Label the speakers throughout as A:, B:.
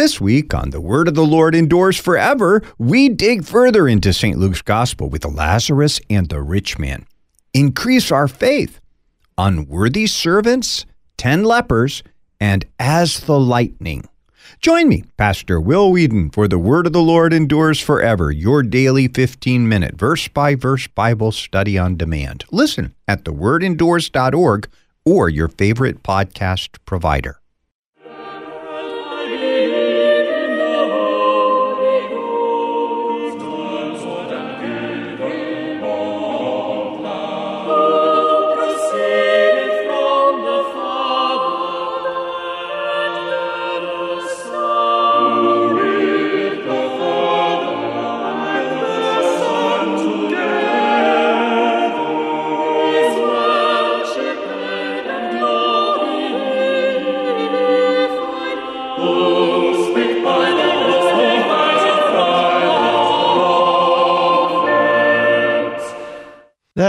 A: This week on The Word of the Lord Endures Forever, we dig further into St. Luke's Gospel with the Lazarus and the rich man. Increase our faith. Unworthy servants, ten lepers, and as the lightning. Join me, Pastor Will Weedon, for The Word of the Lord Endures Forever, your daily 15 minute verse by verse Bible study on demand. Listen at thewordendures.org or your favorite podcast provider.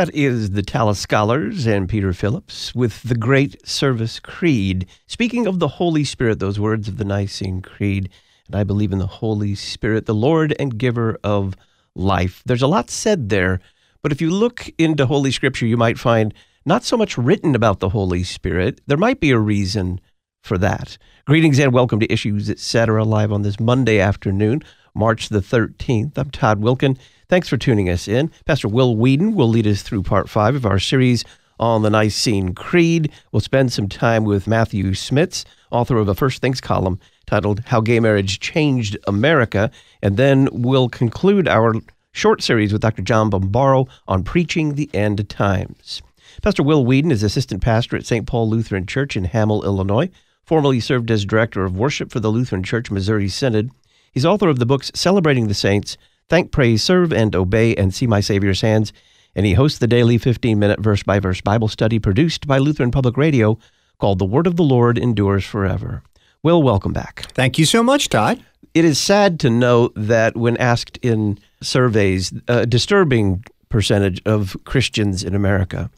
B: That is the Tallis Scholars and Peter Phillips with the Great Service Creed. Speaking of the Holy Spirit, those words of the Nicene Creed, and I believe in the Holy Spirit, the Lord and giver of life. There's a lot said there, but if you look into Holy Scripture, you might find not so much written about the Holy Spirit. There might be a reason for that. Greetings and welcome to Issues Etc. live on this Monday afternoon, March the 13th. I'm Todd Wilken. Thanks for tuning us in. Pastor Will Weedon will lead us through part five of our series on the Nicene Creed. We'll spend some time with Matthew Schmitz, author of a First Things column titled How Gay Marriage Changed America. And then we'll conclude our short series with Dr. John Bombaro on preaching the end times. Pastor Will Weedon is assistant pastor at St. Paul Lutheran Church in Hamel, Illinois. Formerly served as director of worship for the Lutheran Church Missouri Synod. He's author of the books Celebrating the Saints Thank, praise, serve, and obey, and see my Savior's hands. And he hosts the daily 15 minute verse by verse Bible study produced by Lutheran Public Radio called The Word of the Lord Endures Forever. Will, welcome back.
A: Thank you so much, Todd.
B: It is sad to know that when asked in surveys, a disturbing percentage of Christians in America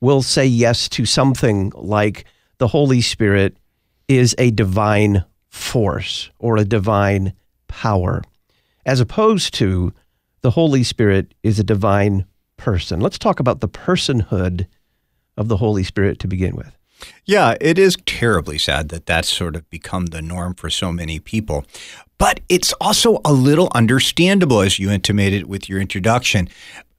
B: will say yes to something like the Holy Spirit is a divine force or a divine power as opposed to the Holy Spirit is a divine person. Let's talk about the personhood of the Holy Spirit to begin with.
A: Yeah, it is terribly sad that that's sort of become the norm for so many people. But it's also a little understandable, as you intimated with your introduction.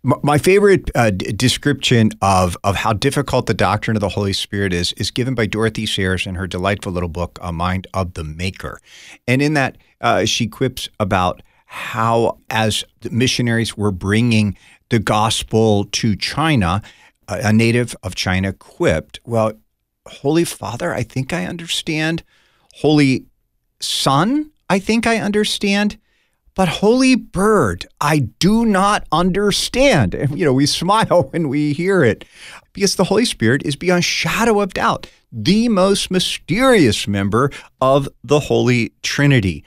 A: My favorite uh, description of, of how difficult the doctrine of the Holy Spirit is is given by Dorothy Sayers in her delightful little book, A Mind of the Maker. And in that, uh, she quips about how, as missionaries were bringing the gospel to China, a native of China quipped, Well, Holy Father, I think I understand. Holy Son, I think I understand. But Holy Bird, I do not understand. And, you know, we smile when we hear it because the Holy Spirit is beyond shadow of doubt the most mysterious member of the Holy Trinity.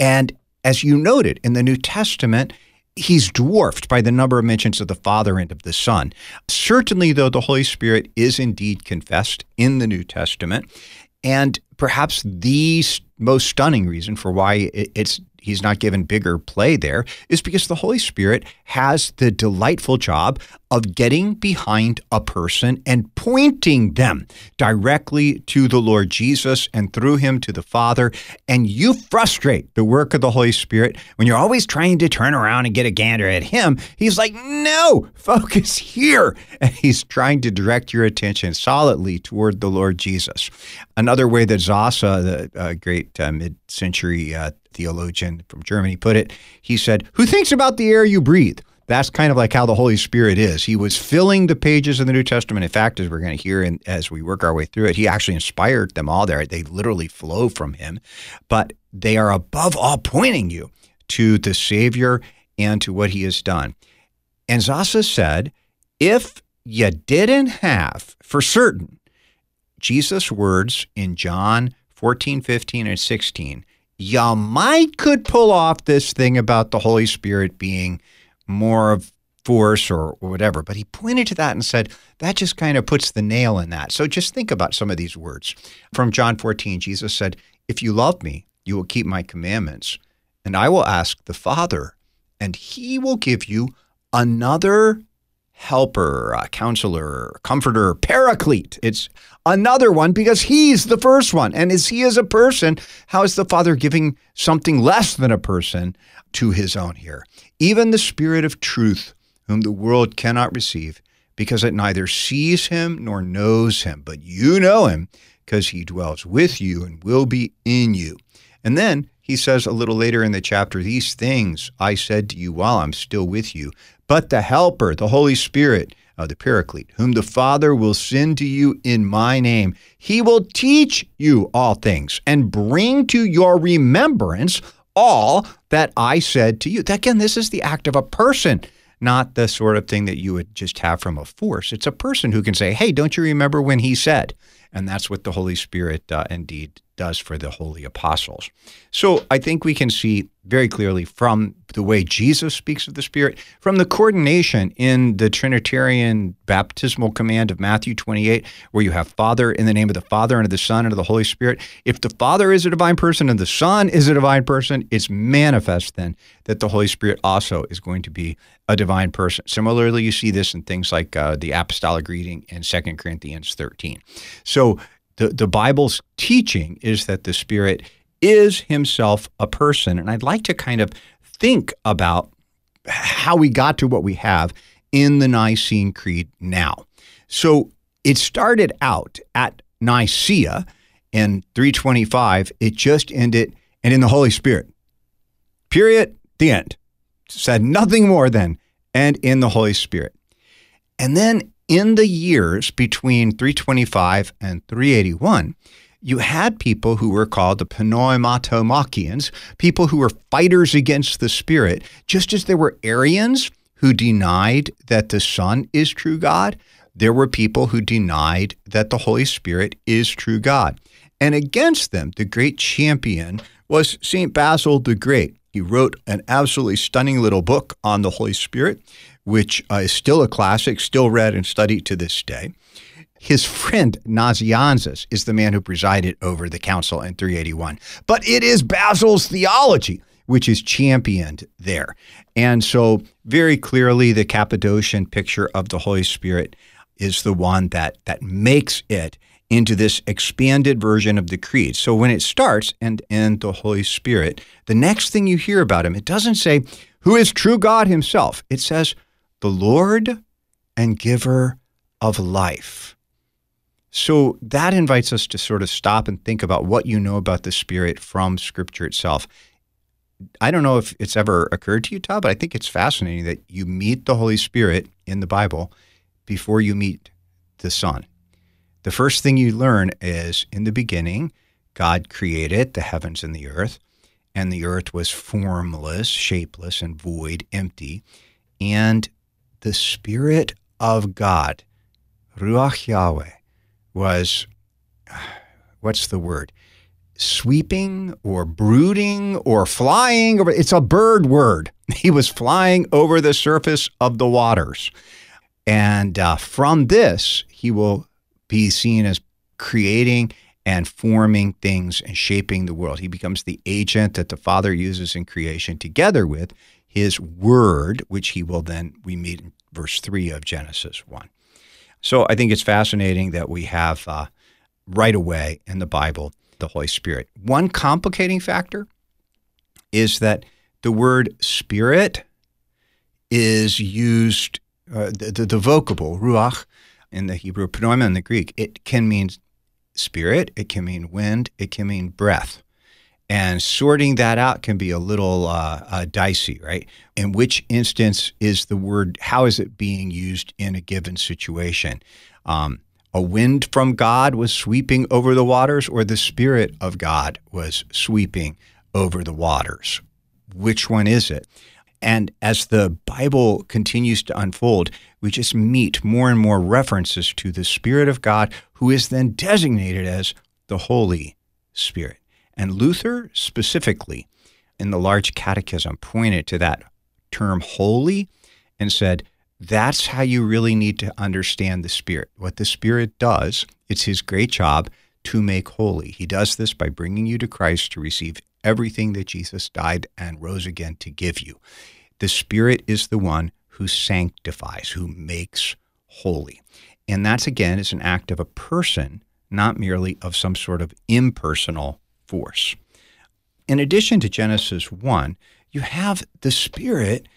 A: And as you noted in the New Testament, he's dwarfed by the number of mentions of the Father and of the Son. Certainly, though, the Holy Spirit is indeed confessed in the New Testament. And perhaps the most stunning reason for why it's he's not given bigger play there is because the Holy Spirit has the delightful job of getting behind a person and pointing them directly to the Lord Jesus and through him to the Father. And you frustrate the work of the Holy Spirit when you're always trying to turn around and get a gander at him. He's like, no, focus here. And he's trying to direct your attention solidly toward the Lord Jesus. Another way that Sasse, the uh, great uh, mid century uh, theologian from Germany, put it. He said, Who thinks about the air you breathe? That's kind of like how the Holy Spirit is. He was filling the pages of the New Testament. In fact, as we're going to hear in, as we work our way through it, he actually inspired them all there. They literally flow from him, but they are above all pointing you to the Savior and to what he has done. And Sasse said, if you didn't have for certain Jesus' words in John 14, 15, and 16, you might could pull off this thing about the Holy Spirit being more of force or, or whatever. But he pointed to that and said, that just kind of puts the nail in that. So just think about some of these words. From John 14, Jesus said, If you love me, you will keep my commandments. And I will ask the Father, and he will give you another helper, counselor, comforter, paraclete. It's another one because he's the first one. And as he is a person, how is the Father giving something less than a person to his own here? Even the Spirit of truth, whom the world cannot receive, because it neither sees him nor knows him, but you know him because he dwells with you and will be in you. And then he says a little later in the chapter, These things I said to you while I'm still with you, but the Helper, the Holy Spirit, uh, the Paraclete, whom the Father will send to you in my name, he will teach you all things and bring to your remembrance all that I said to you. Again, this is the act of a person not the sort of thing that you would just have from a force. It's a person who can say, Hey, don't you remember when he said? And that's what the Holy Spirit uh, indeed does for the holy apostles. So I think we can see very clearly from the way Jesus speaks of the Spirit, from the coordination in the Trinitarian baptismal command of Matthew 28, where you have Father in the name of the Father and of the Son and of the Holy Spirit. If the Father is a divine person and the Son is a divine person, it's manifest then that the Holy Spirit also is going to be a divine person. Similarly, you see this in things like uh, the apostolic greeting in 2 Corinthians 13. So the, the Bible's teaching is that the Spirit is himself a person. And I'd like to kind of think about how we got to what we have in the Nicene Creed now. So it started out at Nicaea in 325. It just ended, and in the Holy Spirit. Period. The end. Said nothing more than, and in the Holy Spirit. And then in the years between 325 and 381, you had people who were called the Pneumatomachians, people who were fighters against the Spirit, just as there were Arians who denied that the Son is true God, there were people who denied that the Holy Spirit is true God. And against them, the great champion was St. Basil the Great. He wrote an absolutely stunning little book on the Holy Spirit which uh, is still a classic, still read and studied to this day. His friend Nazianzus is the man who presided over the council in 381. But it is Basil's theology which is championed there. And so, very clearly, the Cappadocian picture of the Holy Spirit is the one that, that makes it into this expanded version of the creed. So, when it starts and in the Holy Spirit, the next thing you hear about him, it doesn't say who is true God himself, it says the Lord and giver of life. So that invites us to sort of stop and think about what you know about the Spirit from Scripture itself. I don't know if it's ever occurred to you, Todd, but I think it's fascinating that you meet the Holy Spirit in the Bible before you meet the Son. The first thing you learn is in the beginning, God created the heavens and the earth, and the earth was formless, shapeless, and void, empty. And the Spirit of God, Ruach Yahweh, was what's the word? Sweeping or brooding or flying over. It's a bird word. He was flying over the surface of the waters. And uh, from this, he will be seen as creating and forming things and shaping the world. He becomes the agent that the Father uses in creation together with his word, which he will then, we meet in verse 3 of Genesis 1. So I think it's fascinating that we have uh, right away in the Bible the Holy Spirit. One complicating factor is that the word spirit is used, uh, the, the, the, vocable, ruach, in the Hebrew, pneuma in the Greek, it can mean spirit, it can mean wind, it can mean breath. And sorting that out can be a little uh, uh, dicey, right? In which instance is the word, how is it being used in a given situation? Um, a wind from God was sweeping over the waters, or the Spirit of God was sweeping over the waters? Which one is it? And as the Bible continues to unfold, we just meet more and more references to the Spirit of God, who is then designated as the Holy Spirit. And Luther specifically in the large catechism pointed to that term holy and said, that's how you really need to understand the Spirit. What the Spirit does, it's his great job to make holy. He does this by bringing you to Christ to receive everything that Jesus died and rose again to give you. The Spirit is the one who sanctifies, who makes holy. And that's again is an act of a person, not merely of some sort of impersonal force. In addition to Genesis 1, you have the Spirit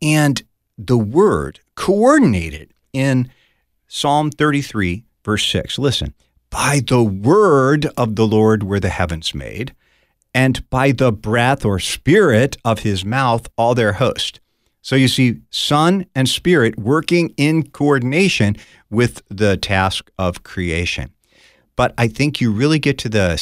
A: and the Word coordinated in Psalm 33, verse 6. Listen, by the word of the Lord were the heavens made, and by the breath or spirit of his mouth all their host. So you see, Son and Spirit working in coordination with the task of creation. But I think you really get to the,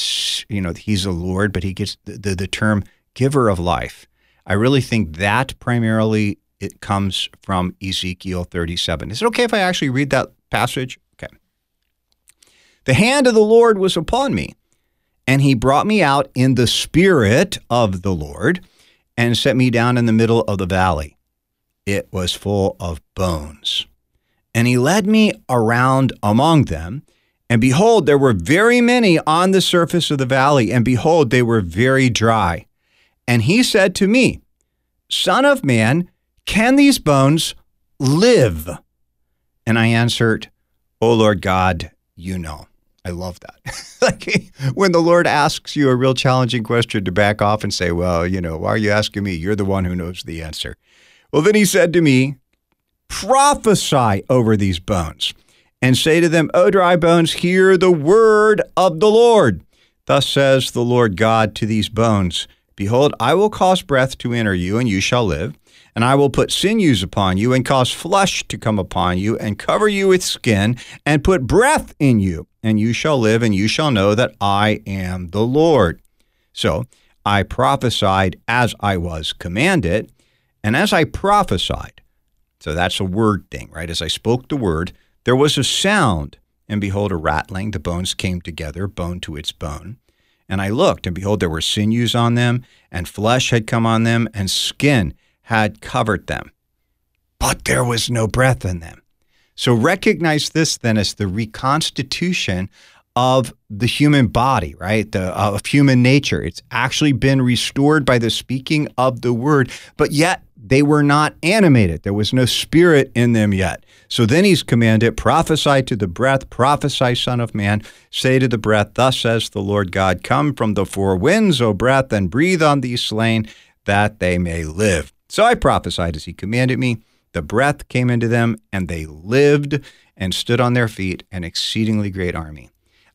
A: you know, he's a Lord, but he gets the, the, the term giver of life. I really think that primarily it comes from Ezekiel 37. Is it okay if I actually read that passage? Okay. The hand of the Lord was upon me, and he brought me out in the spirit of the Lord and set me down in the middle of the valley it was full of bones. And he led me around among them, and behold, there were very many on the surface of the valley, and behold, they were very dry. And he said to me, Son of man, can these bones live? And I answered, O Lord God, you know. I love that. like when the Lord asks you a real challenging question to back off and say, Well, you know, why are you asking me? You're the one who knows the answer. Well, then he said to me, Prophesy over these bones and say to them, O dry bones, hear the word of the Lord. Thus says the Lord God to these bones Behold, I will cause breath to enter you, and you shall live. And I will put sinews upon you, and cause flesh to come upon you, and cover you with skin, and put breath in you, and you shall live, and you shall know that I am the Lord. So I prophesied as I was commanded, and as I prophesied, so that's a word thing, right? As I spoke the word, there was a sound, and behold, a rattling. The bones came together, bone to its bone. And I looked, and behold, there were sinews on them, and flesh had come on them, and skin had covered them. But there was no breath in them. So recognize this then as the reconstitution of the human body, right? The of human nature. It's actually been restored by the speaking of the word, but yet they were not animated. There was no spirit in them yet. So then he's commanded, prophesy to the breath, prophesy, Son of Man, say to the breath, Thus says the Lord God, Come from the four winds, O breath, and breathe on these slain, that they may live. So I prophesied as he commanded me. The breath came into them, and they lived and stood on their feet, an exceedingly great army.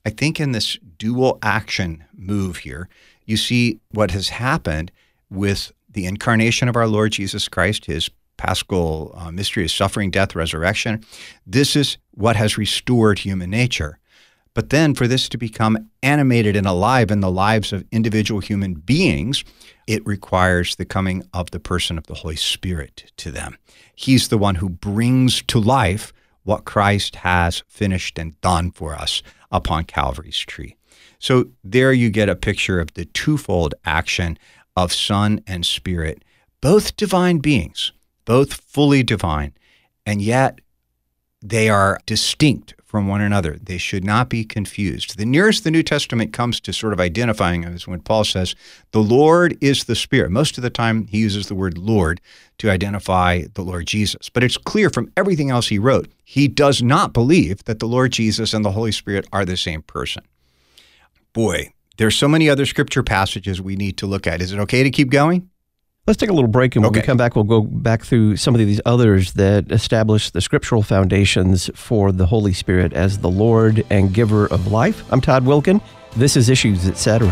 A: I think in this dual action move here, you see what has happened with the incarnation of our Lord Jesus Christ, his paschal uh, mystery of suffering, death, resurrection. This is what has restored human nature. But then, for this to become animated and alive in the lives of individual human beings, it requires the coming of the person of the Holy Spirit to them. He's the one who brings to life what Christ has finished and done for us upon Calvary's tree. So, there you get a picture of the twofold action of Son and Spirit, both divine beings, both fully divine, and yet they are distinct from one another. They should not be confused. The nearest the New Testament comes to sort of identifying is when Paul says, The Lord is the Spirit. Most of the time, he uses the word Lord to identify the Lord Jesus. But it's clear from everything else he wrote, he does not believe that the Lord Jesus and the Holy Spirit are the same person. Boy, there's so many other scripture passages we need to look at. Is it okay to keep going?
B: Let's take a little break, and when okay. we come back, we'll go back through some of these others that establish the scriptural foundations for the Holy Spirit as the Lord and giver of life. I'm Todd Wilken. This is Issues, etc.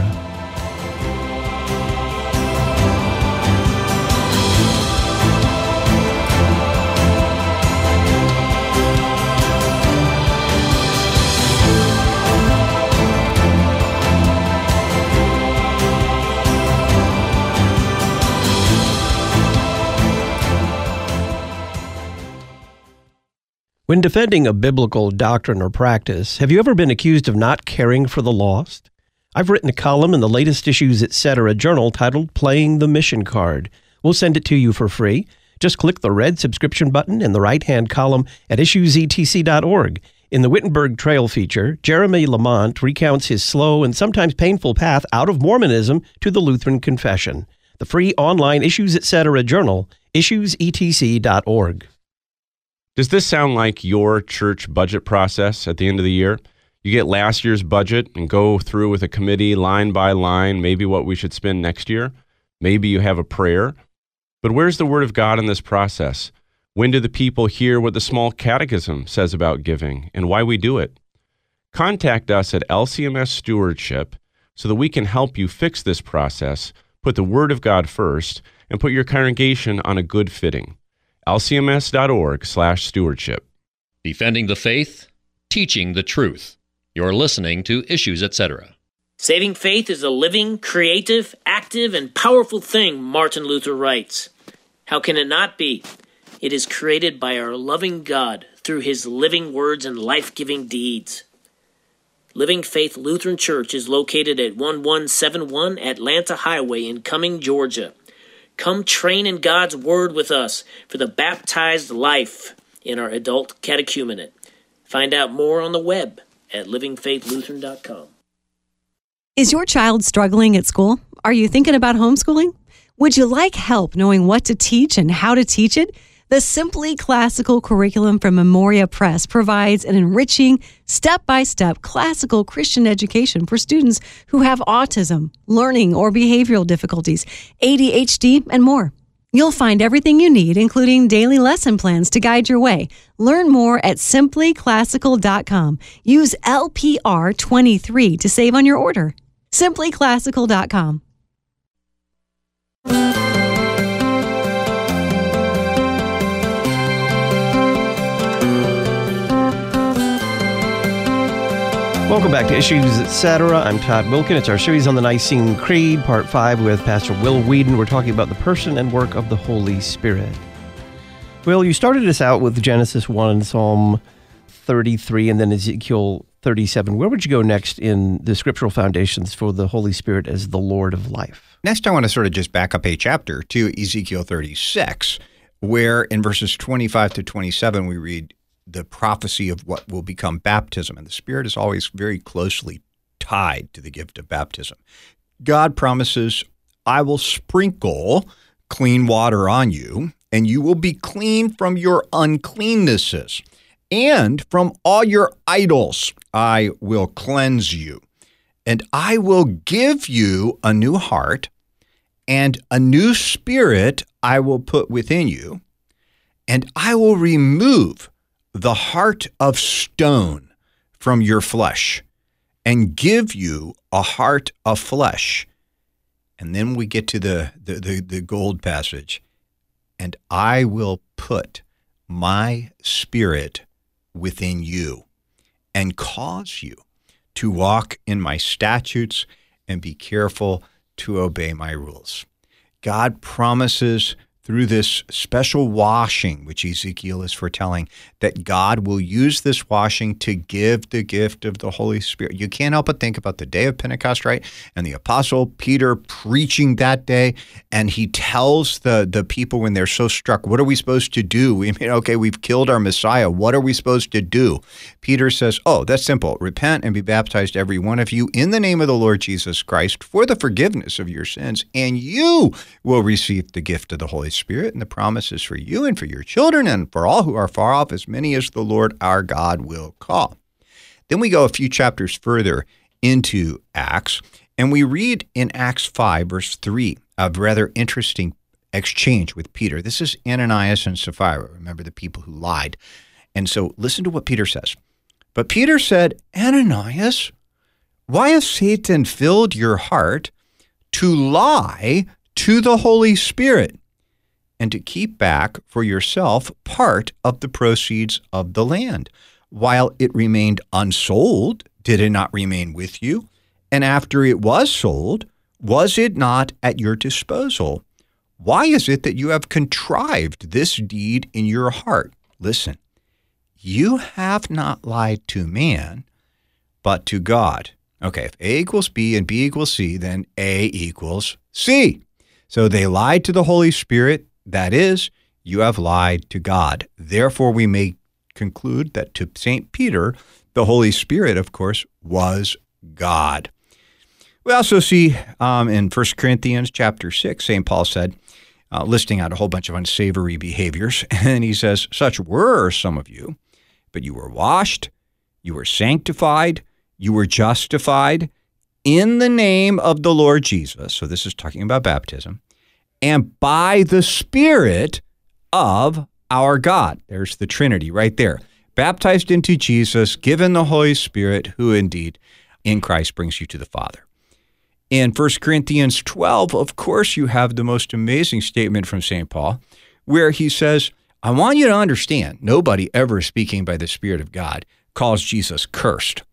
B: When defending a biblical doctrine or practice, have you ever been accused of not caring for the lost? I've written a column in the latest issues, etc. journal titled Playing the Mission Card. We'll send it to you for free. Just click the red subscription button in the right hand column at issuesetc.org. In the Wittenberg Trail feature, Jeremy Lamont recounts his slow and sometimes painful path out of Mormonism to the Lutheran Confession. The free online Issues Etc. journal, issuesetc.org.
C: Does this sound like your church budget process at the end of the year? You get last year's budget and go through with a committee line by line, maybe what we should spend next year. Maybe you have a prayer. But where's the Word of God in this process? When do the people hear what the small catechism says about giving and why we do it? Contact us at LCMS Stewardship so that we can help you fix this process, put the Word of God first, and put your congregation on a good fitting. lcms.org/stewardship.
D: Defending the faith, teaching the truth. You're listening to Issues Etc.
E: Saving faith is a living, creative, active, and powerful thing, Martin Luther writes. How can it not be? It is created by our loving God through his living words and life giving deeds. Living Faith Lutheran Church is located at 1171 Atlanta Highway in Cumming, Georgia. Come train in God's Word with us for the baptized life in our adult catechumenate. Find out more on the web at livingfaithlutheran.com.
F: Is your child struggling at school? Are you thinking about homeschooling? Would you like help knowing what to teach and how to teach it? The Simply Classical curriculum from Memoria Press provides an enriching, step by step classical Christian education for students who have autism, learning or behavioral difficulties, ADHD, and more. You'll find everything you need, including daily lesson plans to guide your way. Learn more at simplyclassical.com. Use LPR23 to save on your order. Simplyclassical.com.
B: Welcome back to Issues Etc. I'm Todd Wilken. It's our series on the Nicene Creed, Part 5, with Pastor Will Weedon. We're talking about the person and work of the Holy Spirit. Will, you started us out with Genesis 1, and Psalm 33, and then Ezekiel 37. Where would you go next in the scriptural foundations for the Holy Spirit as the Lord of life?
A: Next, I want to sort of just back up a chapter to Ezekiel 36, where in verses 25 to 27, we read, the prophecy of what will become baptism. And the Spirit is always very closely tied to the gift of baptism. God promises, I will sprinkle clean water on you, and you will be clean from your uncleannesses. And from all your idols, I will cleanse you. And I will give you a new heart, and a new spirit I will put within you. And I will remove the heart of stone from your flesh and give you a heart of flesh. And then we get to the, the, the, the, gold passage. And I will put my spirit within you and cause you to walk in my statutes and be careful to obey my rules. God promises through this special washing, which Ezekiel is foretelling, that God will use this washing to give the gift of the Holy Spirit. You can't help but think about the day of Pentecost, right? And the apostle Peter preaching that day, and he tells the, the people when they're so struck, what are we supposed to do? We mean, okay, we've killed our Messiah. What are we supposed to do? Peter says, oh, that's simple. Repent and be baptized, every one of you, in the name of the Lord Jesus Christ for the forgiveness of your sins, and you will receive the gift of the Holy Spirit, and the promises for you and for your children and for all who are far off, as many as the Lord our God will call. Then we go a few chapters further into Acts, and we read in Acts 5, verse 3, a rather interesting exchange with Peter. This is Ananias and Sapphira. Remember the people who lied. And so listen to what Peter says. But Peter said, Ananias, why has Satan filled your heart to lie to the Holy Spirit and to keep back for yourself part of the proceeds of the land. While it remained unsold, did it not remain with you? And after it was sold, was it not at your disposal? Why is it that you have contrived this deed in your heart? Listen, you have not lied to man, but to God. Okay, if A equals B and B equals C, then A equals C. So they lied to the Holy Spirit. That is, you have lied to God. Therefore, we may conclude that to St. Peter, the Holy Spirit, of course, was God. We also see um, in 1 Corinthians chapter 6, St. Paul said, uh, listing out a whole bunch of unsavory behaviors, and he says, Such were some of you, but you were washed, you were sanctified, you were justified in the name of the Lord Jesus. So this is talking about baptism, and by the Spirit of our God. There's the Trinity right there. Baptized into Jesus, given the Holy Spirit, who indeed in Christ brings you to the Father. In 1 Corinthians 12, of course, you have the most amazing statement from St. Paul, where he says, I want you to understand nobody ever speaking by the Spirit of God calls Jesus cursed.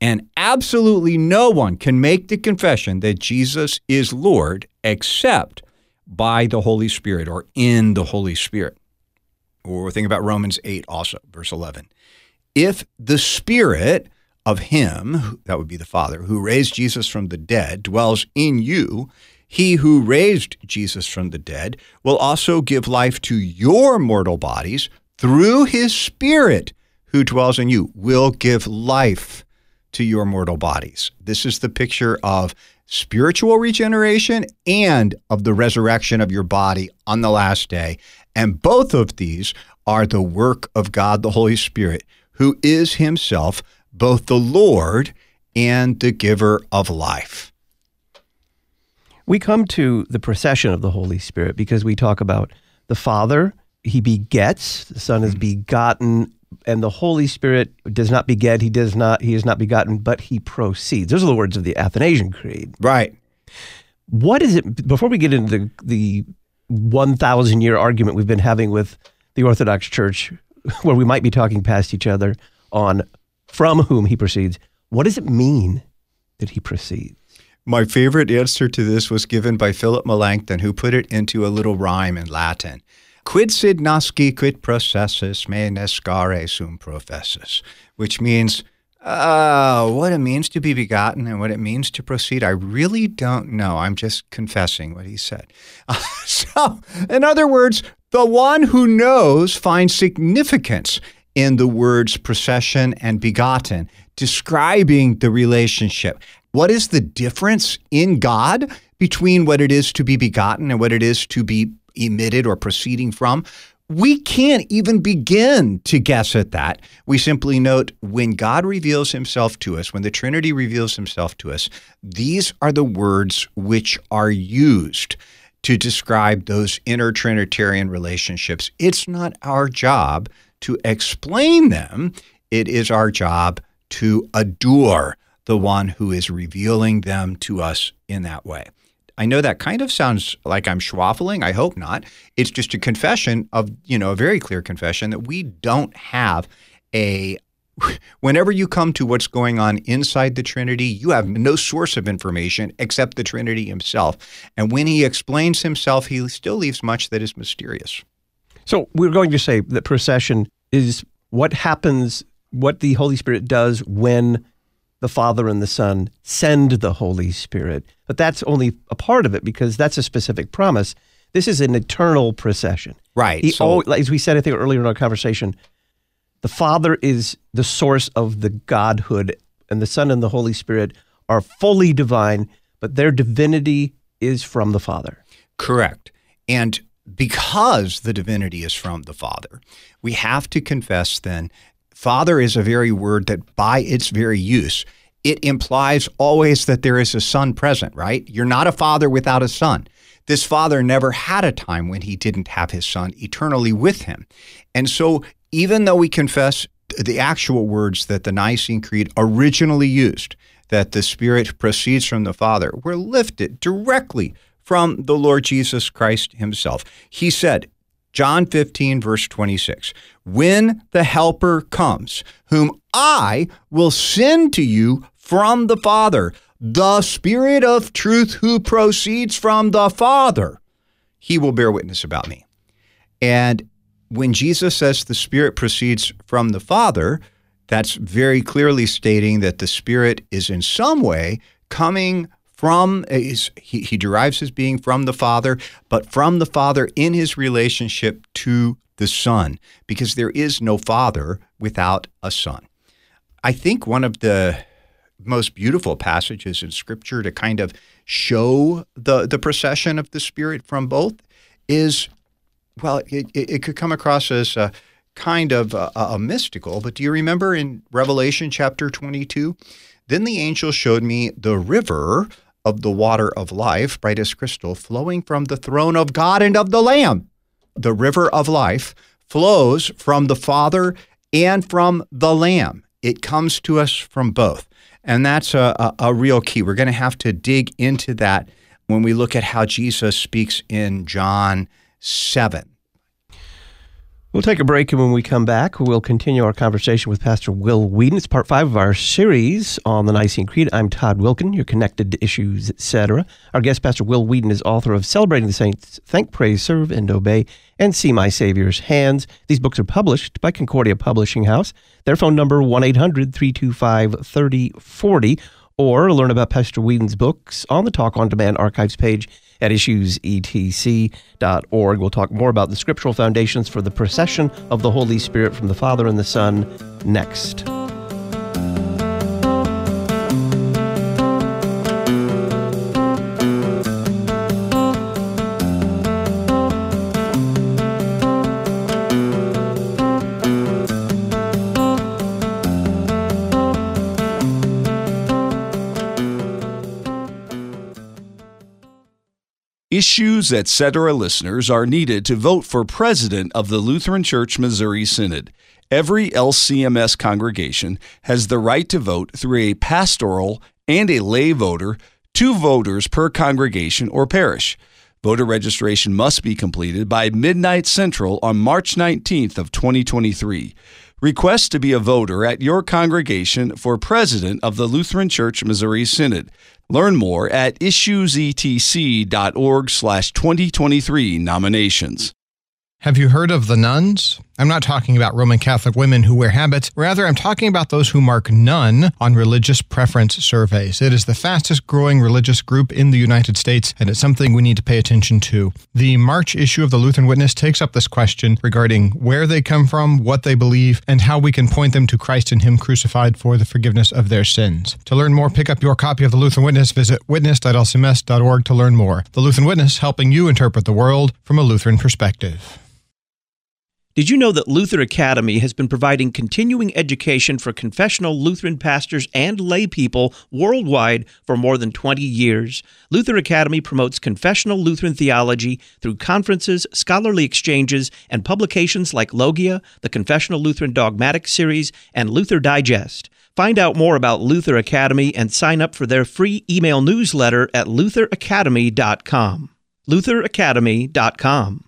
A: And absolutely no one can make the confession that Jesus is Lord except by the Holy Spirit or in the Holy Spirit. Or think about Romans 8 also, verse 11. If the Spirit of him, that would be the Father, who raised Jesus from the dead, dwells in you, he who raised Jesus from the dead will also give life to your mortal bodies through his Spirit who dwells in you, will give life to your mortal bodies. This is the picture of spiritual regeneration and of the resurrection of your body on the last day. And both of these are the work of God the Holy Spirit, who is himself both the Lord and the giver of life.
B: We come to the procession of the Holy Spirit because we talk about the Father, he begets, the Son is hmm. begotten, and the Holy Spirit does not beget, he does not, he is not begotten, but he proceeds. Those are the words of the Athanasian Creed.
A: Right.
B: What is it before we get into the, the 1,000 year argument we've been having with the Orthodox Church, where we might be talking past each other on from whom he proceeds. What does it mean that he proceeds?
A: My favorite answer to this was given by Philip Melanchthon, who put it into a little rhyme in Latin. Quid sit nasci quid processus me nescire sum professus, which means uh, what it means to be begotten and what it means to proceed, I really don't know. I'm just confessing what he said. So, in other words, the one who knows finds significance in the words procession and begotten, describing the relationship. What is the difference in God between what it is to be begotten and what it is to be emitted or proceeding from? We can't even begin to guess at that. We simply note when God reveals himself to us, when the Trinity reveals himself to us, these are the words which are used to describe those inner Trinitarian relationships. It's not our job to explain them, it is our job to adore the one who is revealing them to us in that way. I know that kind of sounds like I'm schwaffling. I hope not. It's just a confession of, you know, a very clear confession that we don't have a whenever you come to what's going on inside the Trinity, you have no source of information except the Trinity himself. And when he explains himself, he still leaves much that is mysterious.
B: So we're going to say that procession is what happens, what the Holy Spirit does when the Father and the Son send the Holy Spirit. But that's only a part of it because that's a specific promise. This is an eternal procession.
A: Right.
B: He,
A: so,
B: as we said, I think earlier in our conversation, the Father is the source of the Godhood, and the Son and the Holy Spirit are fully divine, but their divinity is from the Father.
A: correct. And because the divinity is from the Father, we have to confess then, Father is a very word that by its very use, it implies always that there is a son present, right? You're not a father without a son. This father never had a time when he didn't have his son eternally with him. And so, even though we confess the actual words that the Nicene Creed originally used, that the Spirit proceeds from the Father, we're lifted directly from the Lord Jesus Christ himself. He said, John 15, verse 26, when the Helper comes, whom I will send to you from the Father, the Spirit of truth who proceeds from the Father, he will bear witness about me. And when Jesus says the Spirit proceeds from the Father, that's very clearly stating that the Spirit is in some way coming from eh, is he, he derives his being from the father but from the father in his relationship to the Son, because there is no Father without a Son. I think one of the most beautiful passages in Scripture to kind of show the, the procession of the Spirit from both is, well, it, it could come across as a kind of a, a mystical, but do you remember in Revelation chapter 22? Then the angel showed me the river of the water of life, bright as crystal, flowing from the throne of God and of the Lamb. The river of life flows from the Father and from the Lamb. It comes to us from both. And that's a, a, a real key. We're going to have to dig into that when we look at how Jesus speaks in John 7.
B: We'll take a break, and when we come back, we'll continue our conversation with Pastor Will Weedon. It's part five of our series on the Nicene Creed. I'm Todd Wilken. You're connected to issues, etc. Our guest, Pastor Will Weedon, is author of Celebrating the Saints, Thank, Praise, Serve, and Obey, and See My Savior's Hands. These books are published by Concordia Publishing House. Their phone number, 1-800-325-3040, or learn about Pastor Weedon's books on the Talk On Demand archives page at issuesetc.org. We'll talk more about the scriptural foundations for the procession of the Holy Spirit from the Father and the Son next.
G: Issues, etc. listeners are needed to vote for president of the Lutheran Church Missouri Synod. Every LCMS congregation has the right to vote through a pastoral and a lay voter, two voters per congregation or parish. Voter registration must be completed by midnight central on March 19th of 2023. Request to be a voter at your congregation for president of the Lutheran Church Missouri Synod. Learn more at issuesetc.org slash 2023 nominations.
H: Have you heard of the nones? I'm not talking about Roman Catholic women who wear habits. Rather, I'm talking about those who mark none on religious preference surveys. It is the fastest growing religious group in the United States, and it's something we need to pay attention to. The March issue of the Lutheran Witness takes up this question regarding where they come from, what they believe, and how we can point them to Christ and Him crucified for the forgiveness of their sins. To learn more, pick up your copy of the Lutheran Witness. Visit witness.lcms.org to learn more. The Lutheran Witness, helping you interpret the world from a Lutheran perspective.
B: Did you know that Luther Academy has been providing continuing education for confessional Lutheran pastors and lay people worldwide for more than 20 years? Luther Academy promotes confessional Lutheran theology through conferences, scholarly exchanges, and publications like Logia, the Confessional Lutheran Dogmatic Series, and Luther Digest. Find out more about Luther Academy and sign up for their free email newsletter at lutheracademy.com. lutheracademy.com.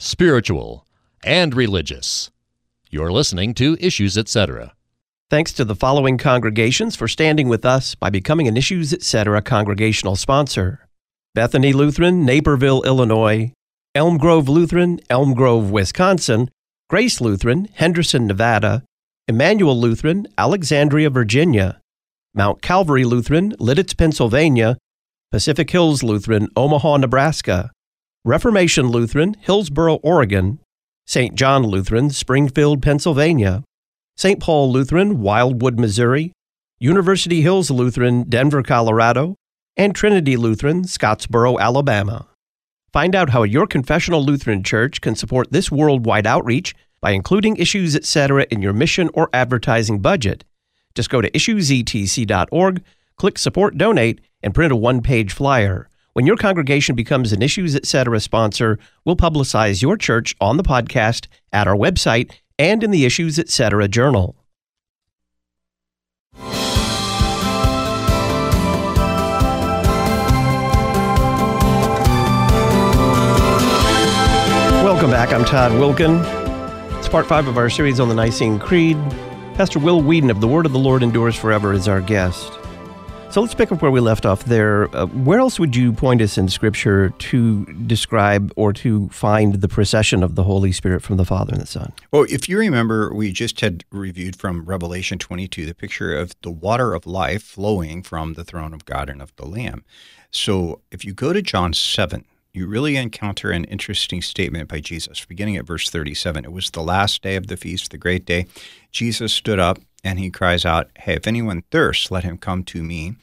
D: spiritual, and religious. You're listening to Issues Etc.
B: Thanks to the following congregations for standing with us by becoming an Issues Etc. congregational sponsor Bethany Lutheran, Naperville, Illinois, Elm Grove Lutheran, Elm Grove, Wisconsin, Grace Lutheran, Henderson, Nevada, Emmanuel Lutheran, Alexandria, Virginia, Mount Calvary Lutheran, Lititz, Pennsylvania, Pacific Hills Lutheran, Omaha, Nebraska, Reformation Lutheran, Hillsboro, Oregon, St. John Lutheran, Springfield, Pennsylvania, St. Paul Lutheran, Wildwood, Missouri, University Hills Lutheran, Denver, Colorado, and Trinity Lutheran, Scottsboro, Alabama. Find out how your confessional Lutheran church can support this worldwide outreach by including issues, etc., in your mission or advertising budget. Just go to issuesetc.org, click Support Donate, and print a one page flyer. When your congregation becomes an Issues Etc. sponsor, we'll publicize your church on the podcast, at our website, and in the Issues Etc. journal. Welcome back. I'm Todd Wilken. It's part five of our series on the Nicene Creed. Pastor Will Weedon of The Word of the Lord Endures Forever is our guest. So let's pick up where we left off there. Uh, where else would you point us in Scripture to describe or to find the procession of the Holy Spirit from the Father and the Son?
A: Well, if you remember, we just had reviewed from Revelation 22 the picture of the water of life flowing from the throne of God and of the Lamb. So if you go to John 7, you really encounter an interesting statement by Jesus, beginning at verse 37. It was the last day of the feast, the great day. Jesus stood up and he cries out, Hey, if anyone thirsts, let him come to me.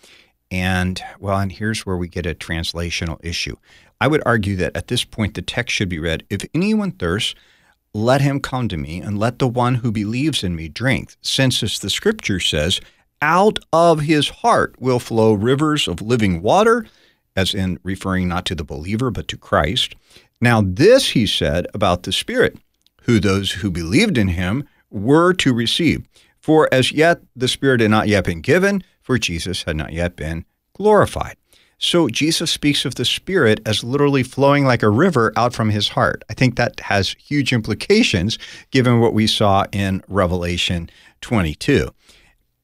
A: And well, and here's where we get a translational issue. I would argue that at this point, the text should be read, If anyone thirsts, let him come to me, and let the one who believes in me drink. Since, as the scripture says, out of his heart will flow rivers of living water as in referring not to the believer, but to Christ. Now, this he said about the Spirit, who those who believed in him were to receive. For as yet the Spirit had not yet been given, for Jesus had not yet been glorified. So Jesus speaks of the Spirit as literally flowing like a river out from his heart. I think that has huge implications given what we saw in Revelation 22.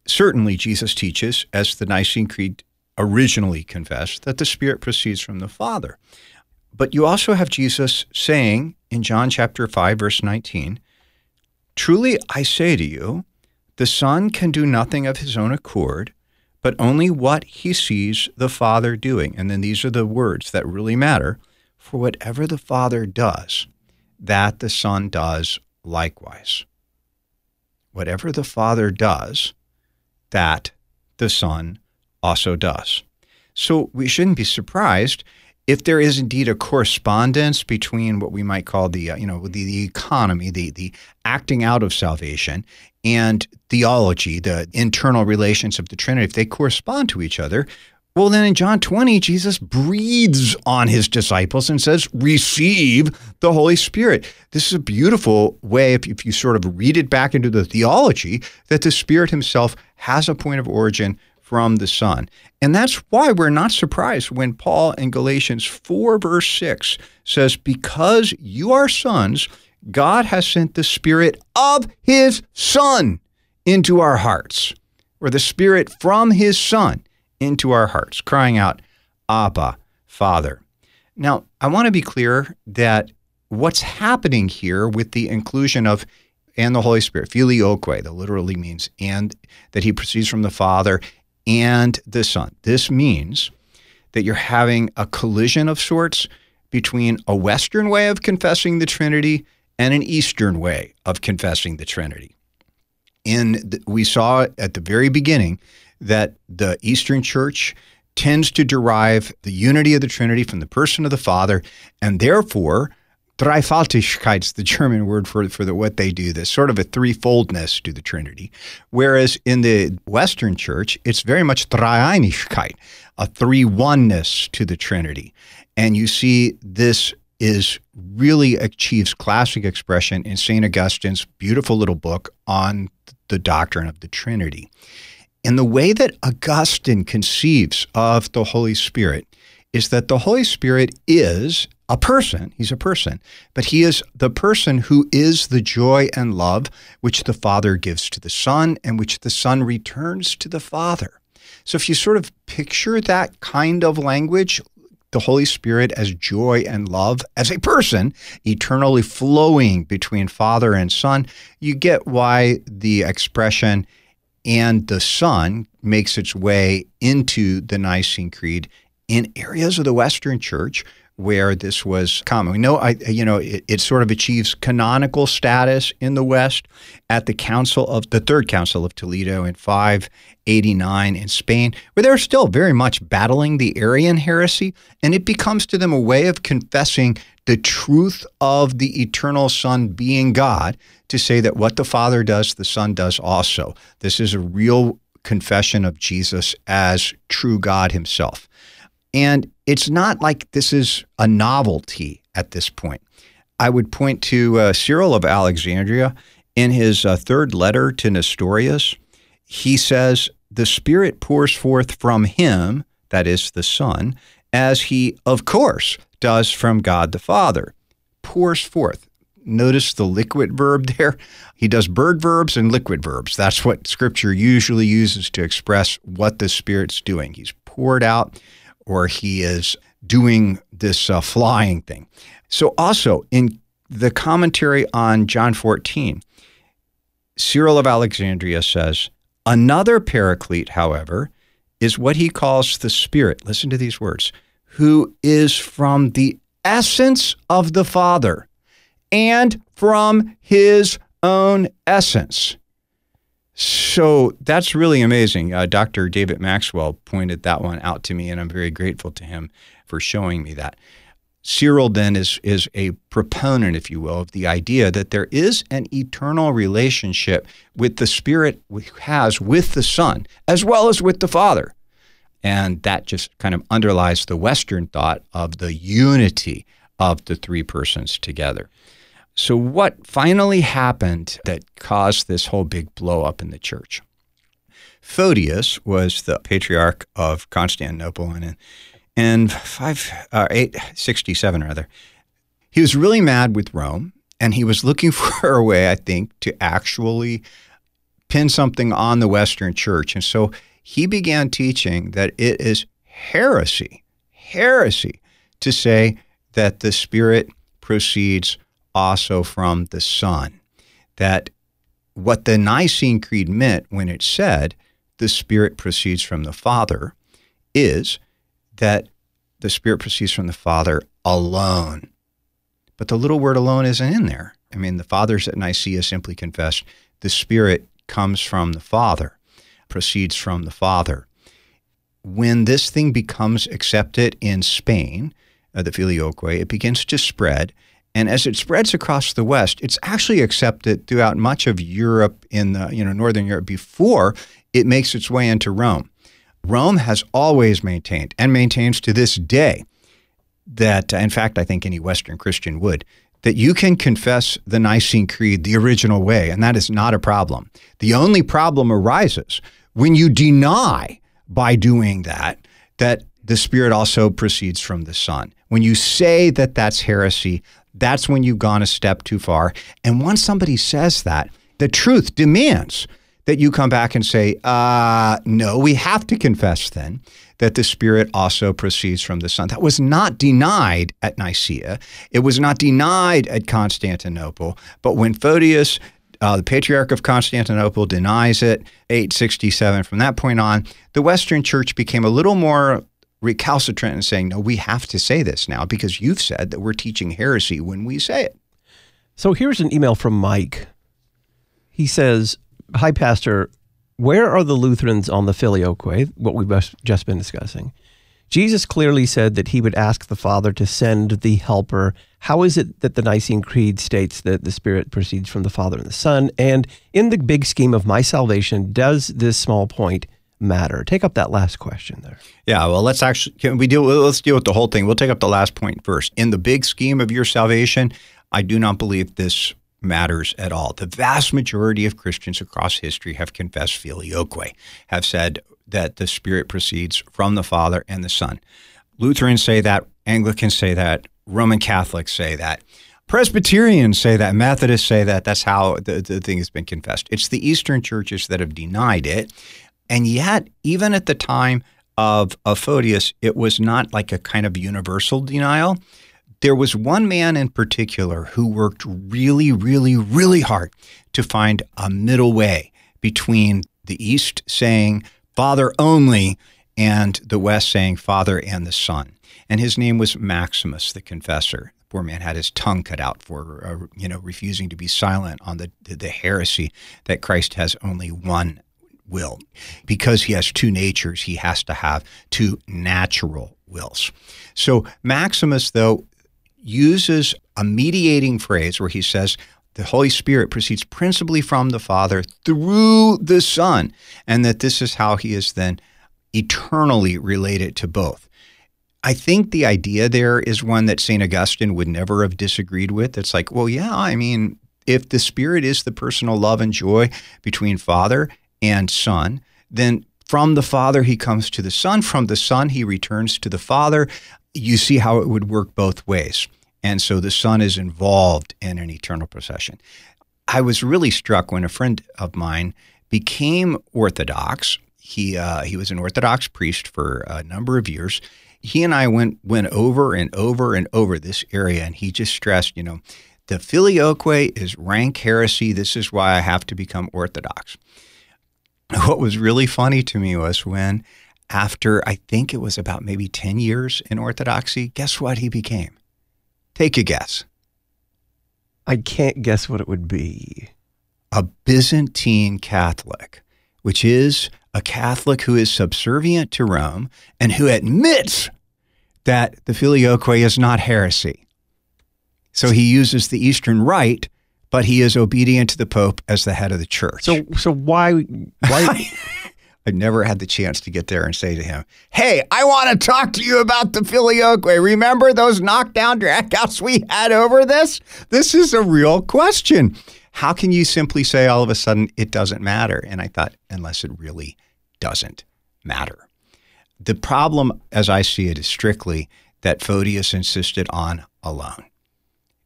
A: Certainly, Jesus teaches, as the Nicene Creed originally confessed that the Spirit proceeds from the Father. But you also have Jesus saying in John chapter 5, verse 19, Truly I say to you, the Son can do nothing of his own accord, but only what he sees the Father doing. And then these are the words that really matter. For whatever the Father does, that the Son does likewise. Whatever the Father does, that the Son also does. So we shouldn't be surprised if there is indeed a correspondence between what we might call the uh, you know the, the economy, the the acting out of salvation, and theology, the internal relations of the Trinity, if they correspond to each other, well, then in John 20, Jesus breathes on his disciples and says, Receive the Holy Spirit. This is a beautiful way, if, if you sort of read it back into the theology, that the Spirit himself has a point of origin from the Son. And that's why we're not surprised when Paul in Galatians 4, verse 6 says, Because you are sons, God has sent the Spirit of His Son into our hearts, or the Spirit from His Son into our hearts, crying out, Abba, Father. Now, I want to be clear that what's happening here with the inclusion of and the Holy Spirit, filioque, that literally means and that he proceeds from the Father and the Son. This means that you're having a collision of sorts between a Western way of confessing the Trinity and an Eastern way of confessing the Trinity. In the, we saw at the very beginning that the Eastern Church tends to derive the unity of the Trinity from the person of the Father, and therefore Dreifaltigkeit is the German word for, for the, what they do, this sort of a threefoldness to the Trinity. Whereas in the Western Church, it's very much Dreieinigkeit, a three oneness to the Trinity. And you see this is really achieves classic expression in St. Augustine's beautiful little book on the doctrine of the Trinity. And the way that Augustine conceives of the Holy Spirit is that the Holy Spirit is a person. He's a person, but he is the person who is the joy and love which the Father gives to the Son and which the Son returns to the Father. So if you sort of picture that kind of language, the Holy Spirit as joy and love as a person, eternally flowing between Father and Son, you get why the expression and the Son makes its way into the Nicene Creed in areas of the Western Church where this was common. We know, I, you know, it, it, sort of achieves canonical status in the West at the Council of the Third Council of Toledo in 589 in Spain, where they're still very much battling the Arian heresy, and it becomes to them a way of confessing the truth of the eternal Son being God to say that what the Father does, the Son does also. This is a real confession of Jesus as true God Himself. And it's not like this is a novelty at this point. I would point to uh, Cyril of Alexandria in his uh, third letter to Nestorius. He says, The Spirit pours forth from him, that is the Son, as he, of course, does from God the Father. Pours forth. notice the liquid verb there? He does bird verbs and liquid verbs. That's what Scripture usually uses to express what the Spirit's doing. He's poured out or he is doing this uh, flying thing. So, also in the commentary on John 14, Cyril of Alexandria says, Another paraclete, however, is what he calls the Spirit. Listen to these words who is from the essence of the Father and from his own essence. So that's really amazing. Uh, Dr. David Maxwell pointed that one out to me, and I'm very grateful to him for showing me that. Cyril then is, is a proponent, if you will, of the idea that there is an eternal relationship with the Spirit has with the Son, as well as with the Father. And that just kind of underlies the Western thought of the unity of the three persons together. So, what finally happened that caused this whole big blow up in the church? Photius was the patriarch of Constantinople, and in five, uh, 867 rather, he was really mad with Rome, and he was looking for a way, I think, to actually pin something on the Western Church. And so he began teaching that it is heresy, heresy, to say that the Spirit proceeds also from the Son. That what the Nicene Creed meant when it said the Spirit proceeds from the Father is that the Spirit proceeds from the Father alone. But the little word alone isn't in there. I mean, the fathers at Nicaea simply confessed the Spirit comes from the Father, proceeds from the Father. When this thing becomes accepted in Spain, uh, the filioque, it begins to spread. And as it spreads across the West, it's actually accepted throughout much of Europe in the you know Northern Europe before it makes its way into Rome. Rome has always maintained and maintains to this day that, in fact, I think any Western Christian would, that you can confess the Nicene Creed the original way, and that is not a problem. The only problem arises when you deny by doing that that the Spirit also proceeds from the Son. When you say that that's heresy, that's when you've gone a step too far. And once somebody says that, the truth demands that you come back and say, uh, no, we have to confess then that the Spirit also proceeds from the Son. That was not denied at Nicaea. It was not denied at Constantinople. But when Photius, uh, the Patriarch of Constantinople, denies it, 867, from that point on, the Western Church became a little more recalcitrant and saying, no, we have to say this now because you've said that we're teaching heresy when we say it.
B: So here's an email from Mike. He says, Hi, Pastor. Where are the Lutherans on the filioque, what we've just been discussing? Jesus clearly said that he would ask the Father to send the Helper. How is it that the Nicene Creed states that the Spirit proceeds from the Father and the Son? And in the big scheme of my salvation, does this small point matter? Take up that last question there.
A: Yeah, well, let's actually can we deal let's deal with the whole thing. We'll take up the last point first. In the big scheme of your salvation, I do not believe this matters at all. The vast majority of Christians across history have confessed filioque, have said that the Spirit proceeds from the Father and the Son. Lutherans say that, Anglicans say that, Roman Catholics say that. Presbyterians say that, Methodists say that. That's how the, the thing has been confessed. It's the Eastern churches that have denied it. And yet, even at the time of, of Photius, it was not like a kind of universal denial. There was one man in particular who worked really, really, really hard to find a middle way between the East saying Father only and the West saying Father and the Son. And his name was Maximus the Confessor. The poor man had his tongue cut out for, uh, you know, refusing to be silent on the, the heresy that Christ has only one will. Because he has two natures, he has to have two natural wills. So Maximus, though, uses a mediating phrase where he says, the Holy Spirit proceeds principally from the Father through the Son, and that this is how he is then eternally related to both. I think the idea there is one that St. Augustine would never have disagreed with. It's like, well, yeah, I mean, if the Spirit is the personal love and joy between Father and Son, then from the Father he comes to the Son, from the Son he returns to the Father you see how it would work both ways. And so the Son is involved in an eternal procession. I was really struck when a friend of mine became Orthodox. He uh, he was an Orthodox priest for a number of years. He and I went went over and over and over this area, and he just stressed, you know, the filioque is rank heresy. This is why I have to become Orthodox. What was really funny to me was when, after I think it was about maybe 10 years in Orthodoxy, guess what he became? Take a guess.
B: I can't guess what it would be.
A: A Byzantine Catholic, which is a Catholic who is subservient to Rome and who admits that the filioque is not heresy. So he uses the Eastern Rite, but he is obedient to the Pope as the head of the church.
B: So, so why, why?
A: I've never had the chance to get there and say to him, Hey, I want to talk to you about the filioque. Remember those knockdown dragouts we had over this? This is a real question. How can you simply say all of a sudden it doesn't matter? And I thought, unless it really doesn't matter. The problem, as I see it, is strictly that Photius insisted on alone.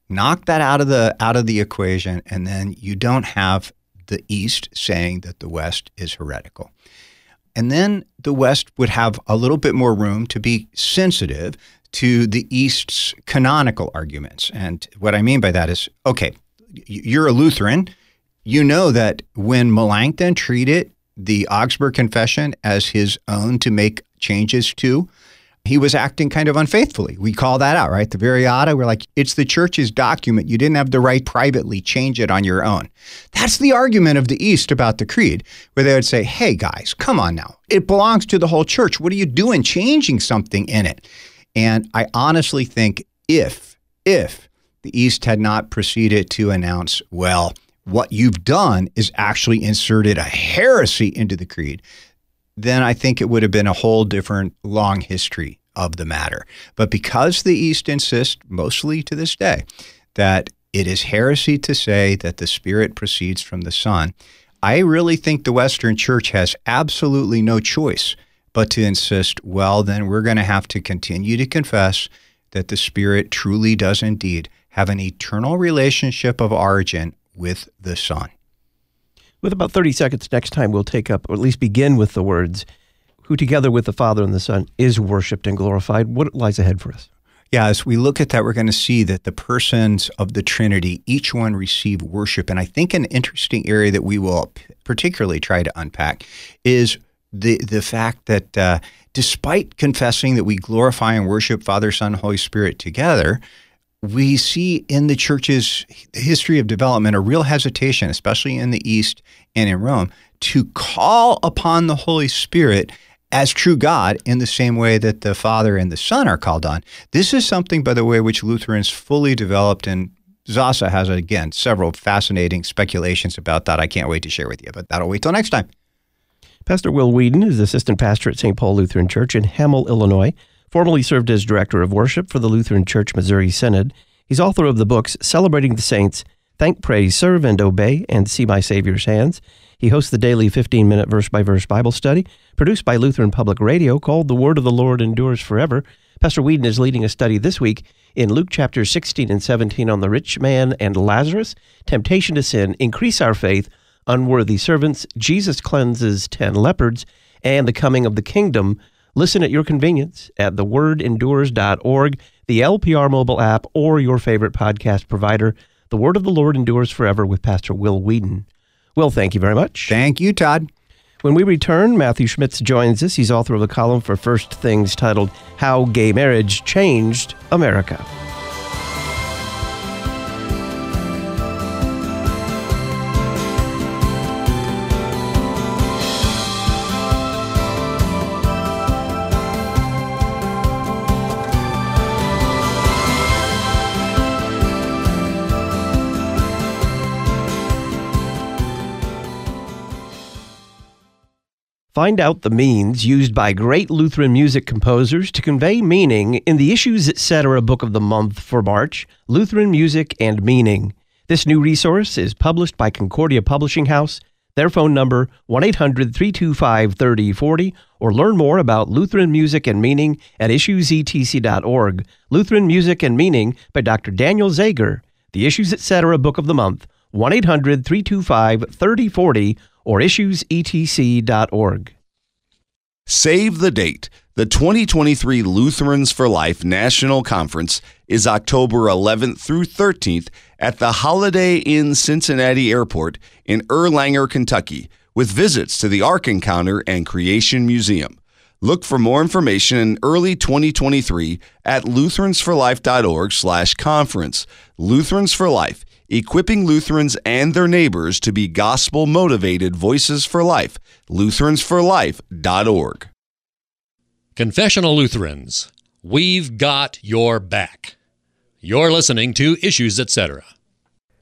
A: Knock that out of the out of the equation, and then you don't have the East saying that the West is heretical. And then the West would have a little bit more room to be sensitive to the East's canonical arguments. And what I mean by that is okay, you're a Lutheran. You know that when Melanchthon treated the Augsburg Confession as his own to make changes to, he was acting kind of unfaithfully. We call that out, right? The Variata, we're like, it's the church's document. You didn't have the right privately change it on your own. That's the argument of the East about the creed, where they would say, hey, guys, come on now. It belongs to the whole church. What are you doing changing something in it? And I honestly think if, if the East had not proceeded to announce, well, what you've done is actually inserted a heresy into the creed, then I think it would have been a whole different long history of the matter. But because the East insists, mostly to this day, that it is heresy to say that the Spirit proceeds from the Son, I really think the Western Church has absolutely no choice but to insist, well, then we're going to have to continue to confess that the Spirit truly does indeed have an eternal relationship of origin with the Son.
B: With about 30 seconds next time, we'll take up, or at least begin with the words, who together with the Father and the Son is worshiped and glorified. What lies ahead for us?
A: Yeah, as we look at that, we're going to see that the persons of the Trinity, each one receive worship. And I think an interesting area that we will particularly try to unpack is the, the fact that uh, despite confessing that we glorify and worship Father, Son, Holy Spirit together, we see in the church's history of development a real hesitation, especially in the East and in Rome, to call upon the Holy Spirit as true God in the same way that the Father and the Son are called on. This is something, by the way, which Lutherans fully developed, and Sasse has, again, several fascinating speculations about that I can't wait to share with you, but that'll wait till next time.
B: Pastor Will Weedon is assistant pastor at St. Paul Lutheran Church in Hamel, Illinois formerly served as director of worship for the Lutheran Church Missouri Synod. He's author of the books Celebrating the Saints, Thank, Praise, Serve, and Obey, and See My Savior's Hands. He hosts the daily 15 minute verse by verse Bible study produced by Lutheran Public Radio called The Word of the Lord Endures Forever. Pastor Weedon is leading a study this week in Luke chapters 16 and 17 on the rich man and Lazarus, temptation to sin, increase our faith, unworthy servants, Jesus cleanses 10 leopards, and the coming of the kingdom Listen at your convenience at thewordendures.org, the LPR mobile app, or your favorite podcast provider. The Word of the Lord endures forever with Pastor Will Weedon. Will, thank you very much.
A: Thank you, Todd.
B: When we return, Matthew Schmitz joins us. He's author of a column for First Things titled How Gay Marriage Changed America. Find out the means used by great Lutheran music composers to convey meaning in the Issues Etc. book of the month for March, Lutheran Music and Meaning. This new resource is published by Concordia Publishing House Their phone number 1-800-325-3040 or learn more about Lutheran music and meaning at issuesetc.org. Lutheran Music and Meaning by Dr. Daniel Zager. The Issues Etc. Book of the Month. 1-800-325-3040 or issuesetc.org.
G: Save the date. The 2023 Lutherans for Life National Conference is October 11th through 13th at the Holiday Inn Cincinnati Airport in Erlanger, Kentucky, with visits to the Ark Encounter and Creation Museum. Look for more information in early 2023 at lutheransforlife.org/conference. Lutherans for Life, equipping Lutherans and their neighbors to be gospel-motivated voices for life. lutheransforlife.org.
D: Confessional Lutherans, we've got your back. You're listening to Issues Etc.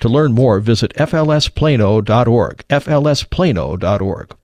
I: To learn more, visit flsplano.org, flsplano.org.